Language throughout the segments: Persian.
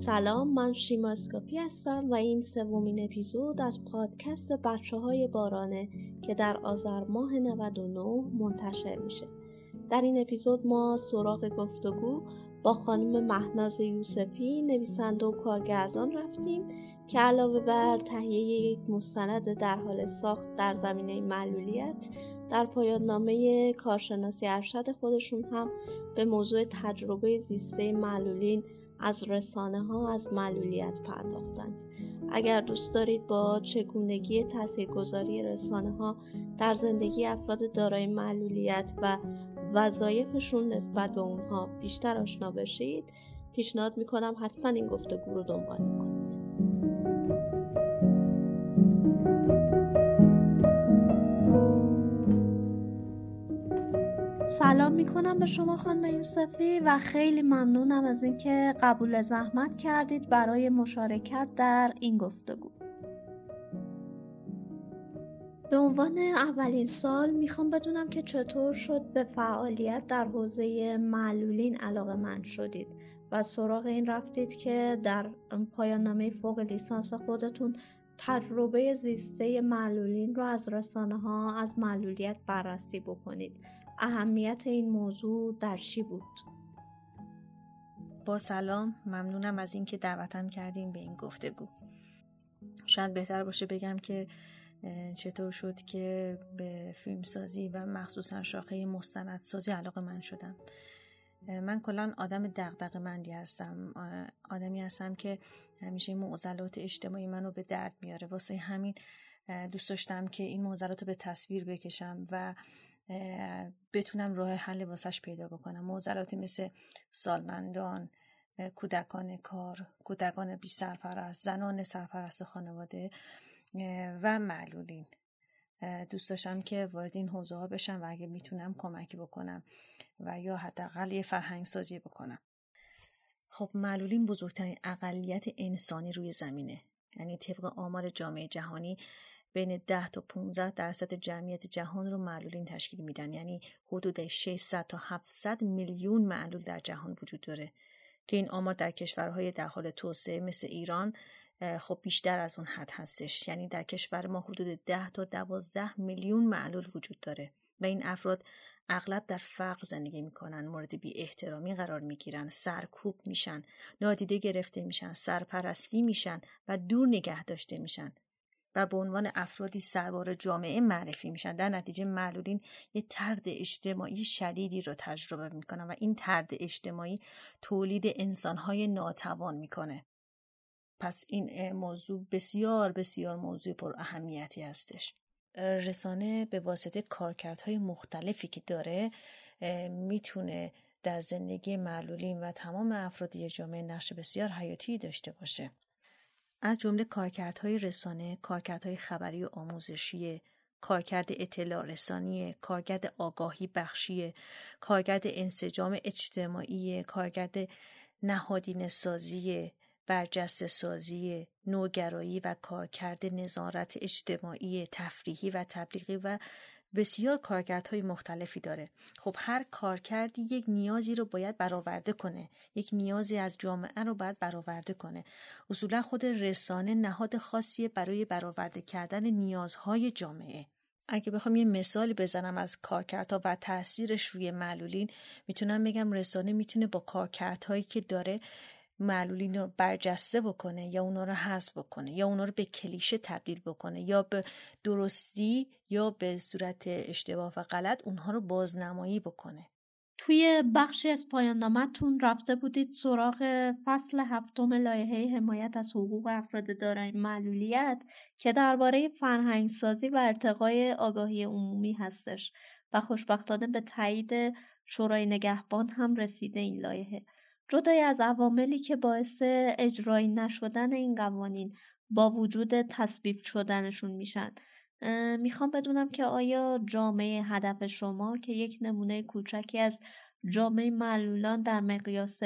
سلام من شیما اسکاپی هستم و این سومین اپیزود از پادکست بچه های بارانه که در آذر ماه 99 منتشر میشه. در این اپیزود ما سراغ گفتگو با خانم مهناز یوسفی نویسنده و کارگردان رفتیم که علاوه بر تهیه یک مستند در حال ساخت در زمینه معلولیت در پایان نامه کارشناسی ارشد خودشون هم به موضوع تجربه زیسته معلولین از رسانه ها از معلولیت پرداختند. اگر دوست دارید با چگونگی تاثیرگذاری رسانه ها در زندگی افراد دارای معلولیت و وظایفشون نسبت به اونها بیشتر آشنا بشید پیشنهاد می‌کنم حتما این گفتگو رو دنبال کنید سلام می‌کنم به شما خانم یوسفی و خیلی ممنونم از اینکه قبول زحمت کردید برای مشارکت در این گفتگو. به عنوان اولین سال می‌خوام بدونم که چطور شد به فعالیت در حوزه معلولین علاقه من شدید و سراغ این رفتید که در پایان نامه فوق لیسانس خودتون تجربه زیسته معلولین رو از رسانه ها از معلولیت بررسی بکنید. اهمیت این موضوع در چی بود؟ با سلام ممنونم از اینکه دعوتم کردیم به این گفتگو. شاید بهتر باشه بگم که چطور شد که به فیلمسازی و مخصوصا شاخه مستندسازی علاقه من شدم. من کلا آدم دغدغه مندی هستم آدمی هستم که همیشه معضلات اجتماعی منو به درد میاره. واسه همین دوست داشتم که این معضلات رو به تصویر بکشم و بتونم راه حل واسش پیدا بکنم. معضلاتی مثل سالمندان کودکان کار کودکان بی سرپرست زنان سرپرست خانواده و معلولین. دوست داشتم که وارد این حوزه ها بشم و اگه می‌تونم کمکی بکنم و یا حداقل یه فرهنگ سازی بکنم. خب معلولین بزرگترین اقلیت انسانی روی زمینه. یعنی طبق آمار جامعه جهانی بین 10 تا 15 درصد جمعیت جهان رو معلولین تشکیل میدن. یعنی حدود 600 تا 700 میلیون معلول در جهان وجود داره. که این آمار در کشورهای در حال توسعه مثل ایران خب بیشتر از اون حد هستش. یعنی در کشور ما حدود 10 تا 12 میلیون معلول وجود داره. و این افراد اغلب در فقر زندگی می‌کنن مورد بی احترامی قرار می‌گیرن سرکوب میشن نادیده گرفته میشن سرپرستی میشن و دور نگه داشته میشن. و به عنوان افرادی سربار جامعه معرفی میشن. در نتیجه معلولین یه ترد اجتماعی شدیدی رو تجربه می‌کنن و این ترد اجتماعی تولید انسانهای ناتوان می‌کنه. پس این موضوع بسیار بسیار موضوع پر اهمیتی هستش. رسانه به واسطه کارکردهای مختلفی که داره می‌تونه در زندگی معلولین و تمام افراد یه جامعه نقش بسیار حیاتی داشته باشه. از جمله کارکردهای رسانه، کارکردهای خبری و آموزشی، کارکرد اطلاع رسانی، کارکرد آگاهی بخشی، کارکرد انسجام اجتماعی، کارکرد نهادین سازی، برجسته سازی، نوگرایی و کارکرد نظارت اجتماعی، تفریحی و تبلیغی و بسیار کارکردهای مختلفی داره. خب هر کارکردی یک نیازی رو باید برآورده کنه. یک نیازی از جامعه رو باید برآورده کنه. اصولا خود رسانه نهاد خاصی برای برآورده کردن نیازهای جامعه. اگه بخوام یه مثال بزنم از کارکردها و تاثیرش روی معلولین می‌تونم بگم رسانه می‌تونه با کارکردهایی که داره معلولین رو برجسته بکنه یا اونا رو حذف بکنه یا اونا رو به کلیشه تبدیل بکنه یا به درستی یا به صورت اشتباه و غلط اونها رو بازنمایی بکنه. توی بخشی از پایان نامتون رفته بودید سراغ فصل هفتم لایحه حمایت از حقوق افراد دارای معلولیت که درباره فرهنگسازی و ارتقای آگاهی عمومی هستش و خوشبختانه به تایید شورای نگهبان هم رسیده این لایحه. جدای از عواملی که باعث اجرایی نشدن این قوانین با وجود تصویب شدنشون میشن می‌خوام بدونم که آیا جامعه هدف شما که یک نمونه کوچکی از جامعه معلولان در مقیاس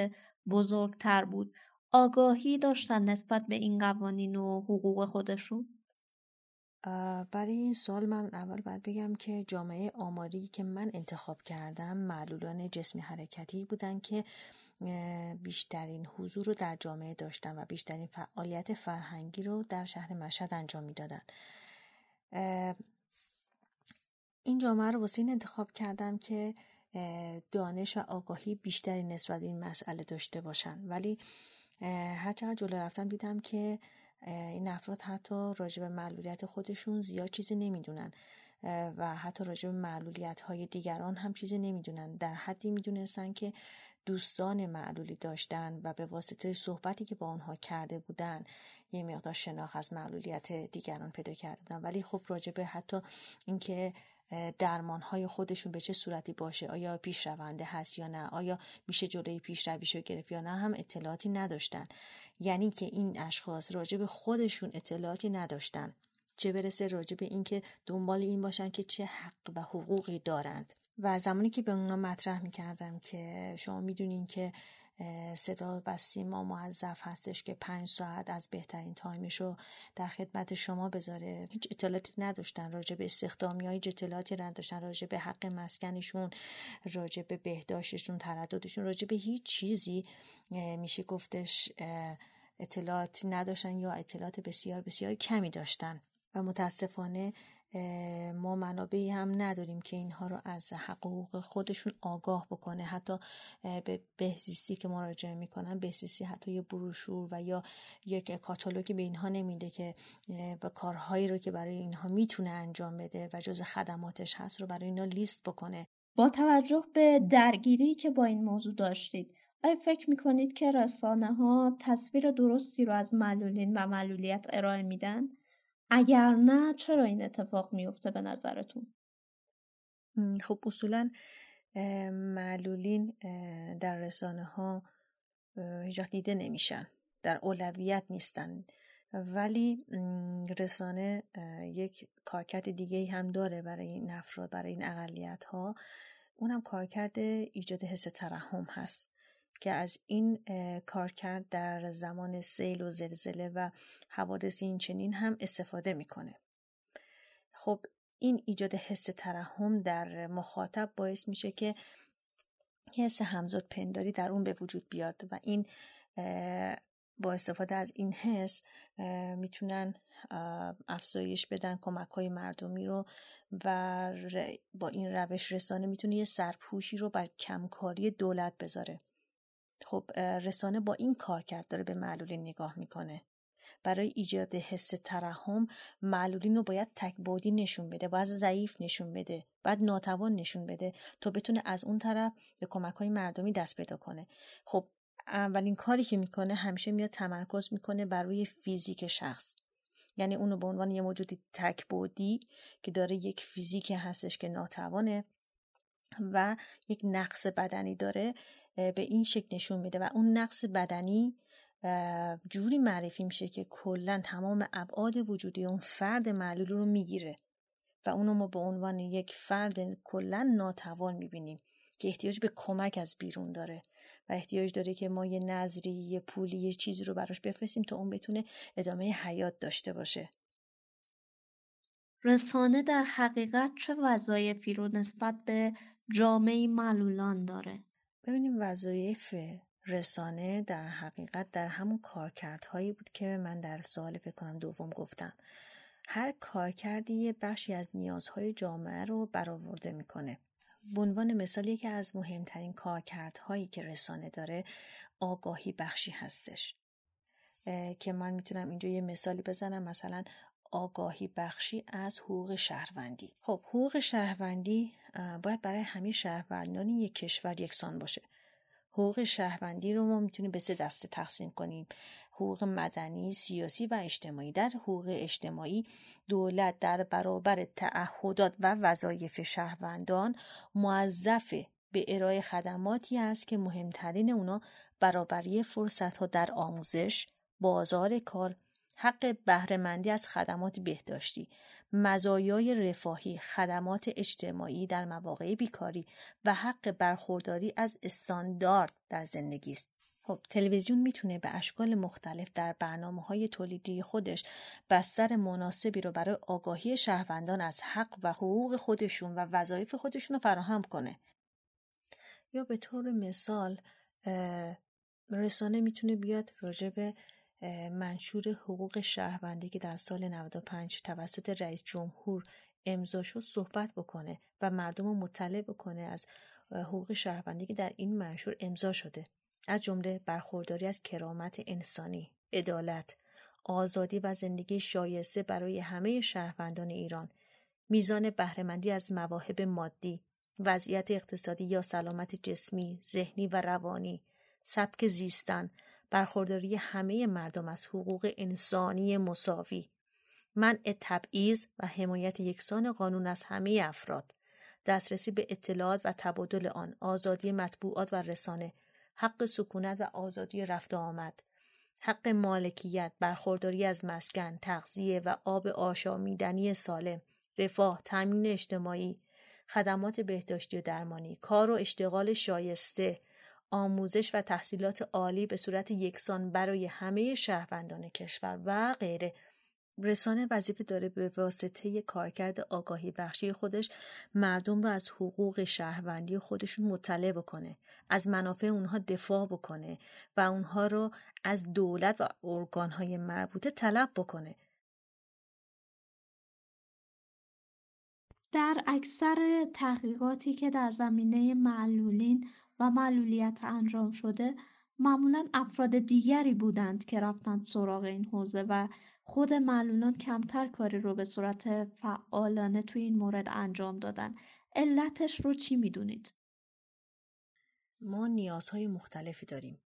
بزرگتر بود آگاهی داشتن نسبت به این قوانین و حقوق خودشون؟ برای این سال من اول باید بگم که جامعه آماری که من انتخاب کردم معلولان جسمی حرکتی بودن که بیشترین حضور رو در جامعه داشتن و بیشترین فعالیت فرهنگی رو در شهر مشهد انجام می‌دادن. این جامعه رو واسه این انتخاب کردم که دانش و آگاهی بیشتری نسبت به این مسئله داشته باشن. ولی هرچقدر جلو رفتم دیدم که این افراد حتی راجع به معلولیت خودشون زیاد چیزی نمی‌دونن و حتی راجع به معلولیت های دیگران هم چیزی نمی‌دونن. در حدی می‌دونستن که دوستان معلولی داشتن و به واسطه صحبتی که با آنها کرده بودن یه مقدار شناخت از معلولیت دیگران پیدا کردن. ولی خب راجع به حتی اینکه درمان های خودشون به چه صورتی باشه آیا پیشرونده هست یا نه آیا میشه جلوی پیشرویش رو گرفت یا نه هم اطلاعاتی نداشتن. یعنی که این اشخاص راجع به خودشون اطلاعاتی نداشتن. چه برسه راجع به اینکه دنبال این باشن که چه حق و حقوقی دارند. و زمانی که به اونا مطرح می‌کردم که شما می‌دونین که صدا و سیما موظف هستش که پنج ساعت از بهترین تایمش رو در خدمت شما بذاره. هیچ اطلاعاتی نداشتن راجع به استخدامی های اطلاعاتی نداشتن راجع به حق مسکنشون راجع به بهداشتشون ترددشون راجع به هیچ چیزی میشه گفتش اطلاعاتی نداشتن یا اطلاعات بسیار بسیار کمی داشتن. و متاسفانه ما منابعی هم نداریم که اینها رو از حقوق خودشون آگاه بکنه حتی به بهزیستی که مراجعه می‌کنن بهزیستی حتی یه بروشور و یا یک کاتالوگی به اینها نمیده که و کارهایی رو که برای اینها می‌تونه انجام بده و جز خدماتش هست رو برای اینا لیست بکنه با توجه به درگیری که با این موضوع داشتید آیا فکر می‌کنید که رسانه ها تصویر درستی رو از معلولین و معلولیت ارائه میدن؟ اگر نه چرا این اتفاق میفته به نظرتون؟ خب اصولا معلولین در رسانه ها هیچ دیده نمیشن. در اولویت نیستن. ولی رسانه یک کارکرد دیگه هم داره برای این افراد برای این اقلیت ها اونم کارکرد ایجاد حس ترحم هست. که از این کارکرد در زمان سیل و زلزله و حوادث این چنین هم استفاده می‌کنه. خب این ایجاد حس ترحم در مخاطب باعث میشه که حس همزاد پنداری در اون به وجود بیاد و این با استفاده از این حس می‌تونن افزایش بدن کمک های مردمی رو و با این روش رسانه می‌تونه یه سرپوشی رو بر کمکاری دولت بذاره. خب رسانه با این کار کرد داره به معلولین نگاه می‌کنه. برای ایجاد حس ترحم معلولین رو باید تکبودی نشون بده باید ضعیف نشون بده باید ناتوان نشون بده تا بتونه از اون طرف به کمک های مردمی دست پیدا کنه. خب اولین کاری که می‌کنه همیشه میاد تمرکز می‌کنه بر روی فیزیک شخص. یعنی اونو به عنوان یه موجودی تکبودی که داره یک فیزیک هستش که ناتوانه و یک نقص بدنی داره به این شکل نشون میده و اون نقص بدنی جوری معرفی میشه که کلا تمام ابعاد وجودی اون فرد معلول رو می‌گیره و اونو ما به عنوان یک فرد کلا ناتوان می‌بینیم که احتیاج به کمک از بیرون داره و احتیاج داره که ما یه نظری یه پولی یه چیزی رو براش بفرستیم تا اون بتونه ادامه حیات داشته باشه. رسانه در حقیقت چه وظایفی رو نسبت به جامعه معلولان داره؟ ببینیم وظایف رسانه در حقیقت در همون کارکردهایی بود که من در سوال فکر کنم دوم گفتم. هر کارکردی یه بخشی از نیازهای جامعه رو برآورده می‌کنه. به عنوان مثال یکی از مهمترین کارکردهایی که رسانه داره آگاهی بخشی هستش. که من می‌تونم اینجا یه مثالی بزنم. مثلا آگاهی بخشی از حقوق شهروندی. خب حقوق شهروندی باید برای همه شهروندان یک کشور یکسان باشه. حقوق شهروندی رو ما می‌تونیم به سه دسته تقسیم کنیم. حقوق مدنی، سیاسی و اجتماعی. در حقوق اجتماعی دولت در برابر تعهدات و وظایف شهروندان موظف به ارائه خدماتی است که مهمترین اونا برابری فرصت ها در آموزش، بازار کار، حق بهرهمندی از خدمات بهداشتی، مزایای رفاهی، خدمات اجتماعی در مواقع بیکاری و حق برخورداری از استاندارد در زندگی است. خب تلویزیون می‌تونه به اشکال مختلف در برنامه های تولیدی خودش بستر مناسبی رو برای آگاهی شهروندان از حق و حقوق خودشون و وظایف خودشون رو فراهم کنه. یا به طور مثال رسانه می‌تونه بیاد راجع به منشور حقوق شهروندی که در سال 95 توسط رئیس جمهور امضا شد صحبت بکنه و مردم رو مطلع بکنه از حقوق شهروندی که در این منشور امضا شده. از جمله برخورداری از کرامت انسانی عدالت آزادی و زندگی شایسته برای همه شهروندان ایران میزان بهرهمندی از مواهب مادی وضعیت اقتصادی یا سلامت جسمی ذهنی و روانی سبک زیستن برخورداری همه مردم از حقوق انسانی مساوی. منع تبعیض و حمایت یکسان قانون از همه افراد. دسترسی به اطلاعات و تبادل آن آزادی مطبوعات و رسانه حق سکونت و آزادی رفت و آمد. حق مالکیت برخورداری از مسکن تغذیه و آب آشامیدنی سالم رفاه تامین اجتماعی خدمات بهداشتی و درمانی کار و اشتغال شایسته آموزش و تحصیلات عالی به صورت یکسان برای همه شهروندان کشور و غیره. رسانه وظیفه داره به واسطه کارکرد آگاهی بخشی خودش مردم رو از حقوق شهروندی خودشون مطلع بکنه از منافع اونها دفاع بکنه و اونها رو از دولت و ارگانهای مربوطه طلب بکنه. در اکثر تحقیقاتی که در زمینه معلولین و معلولیت انجام شده معمولا افراد دیگری بودند که رفتند سراغ این حوزه و خود معلولان کمتر کاری رو به صورت فعالانه توی این مورد انجام دادن. علتش رو چی می‌دونید؟ ما نیازهای مختلفی داریم.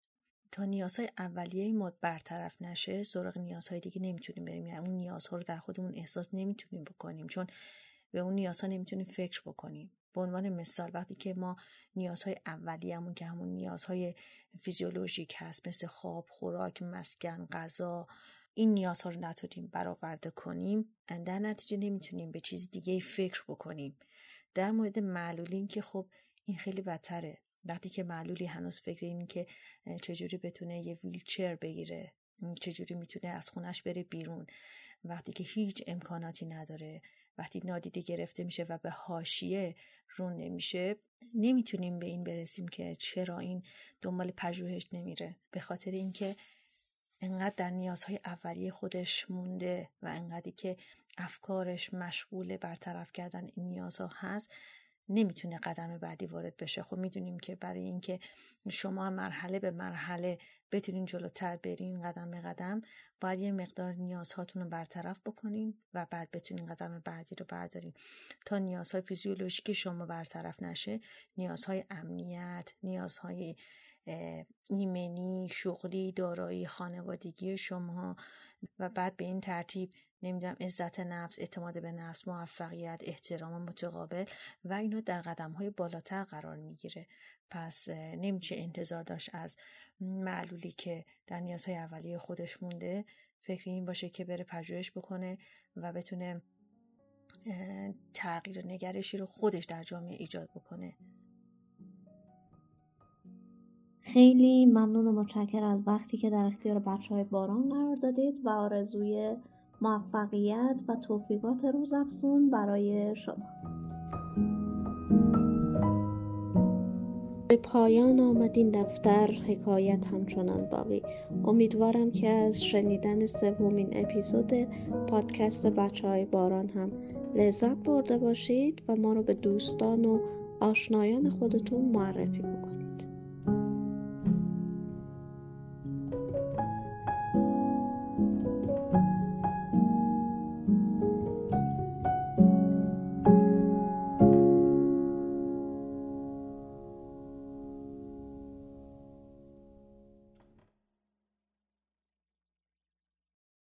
تا نیازهای اولیه ما برطرف نشه سراغ نیازهای دیگه نمی‌تونیم بریم. یعنی اون نیازها رو در خودمون احساس نمی‌تونیم بکنیم. چون به اون نیازها نمی‌تونیم فکر بکنیم. به عنوان مثال وقتی که ما نیازهای اولیه‌مون که همون نیازهای فیزیولوژیک هست مثل خواب خوراک مسکن غذا این نیازها رو نتونیم برآورده کنیم در نتیجه نمی‌تونیم به چیز دیگه فکر بکنیم. در مورد معلولین که خب این خیلی بدتره. وقتی که معلولی هنوز فکر این که چجوری بتونه یه ویلچر بگیره چجوری می‌تونه از خونش بره بیرون. وقتی که هیچ امکاناتی نداره. وقتی نادیده گرفته میشه و به هاشیه رون نمیشه نمی‌تونیم به این برسیم که چرا این دنبال پژوهش نمیره. به خاطر اینکه انقدر در نیازهای اولیه خودش مونده و انقدری که افکارش مشغول برطرف کردن این نیازها هست نمی‌تونه قدم بعدی وارد بشه. خب می‌دونیم که برای اینکه شما مرحله به مرحله بتونین جلوتر برین قدم به قدم باید یه مقدار نیازهاتون رو برطرف بکنین و بعد بتونین قدم بعدی رو بردارین. تا نیازهای فیزیولوژیکی شما برطرف نشه نیازهای امنیت نیازهای ایمنی شغلی دارایی خانوادگی شما و بعد به این ترتیب نمی‌دونم عزت نفس اعتماد به نفس موفقیت احترام متقابل و اینا در قدم های بالاتر قرار می‌گیره. پس نمیشه انتظار داشت از معلولی که در نیازهای اولیه خودش مونده. فکر این باشه که بره پژوهش بکنه و بتونه تغییر نگرشی رو خودش در جامعه ایجاد بکنه. خیلی ممنون و متشکر از وقتی که در اختیار بچه های باران قرار دادید و آرزوی موفقیت و توفیقات روزافزون برای شما. به پایان آمد این دفتر حکایت همچنان باقی. امیدوارم که از شنیدن سومین اپیزود پادکست بچه های باران هم لذت برده باشید و ما رو به دوستان و آشنایان خودتون معرفی بکنید.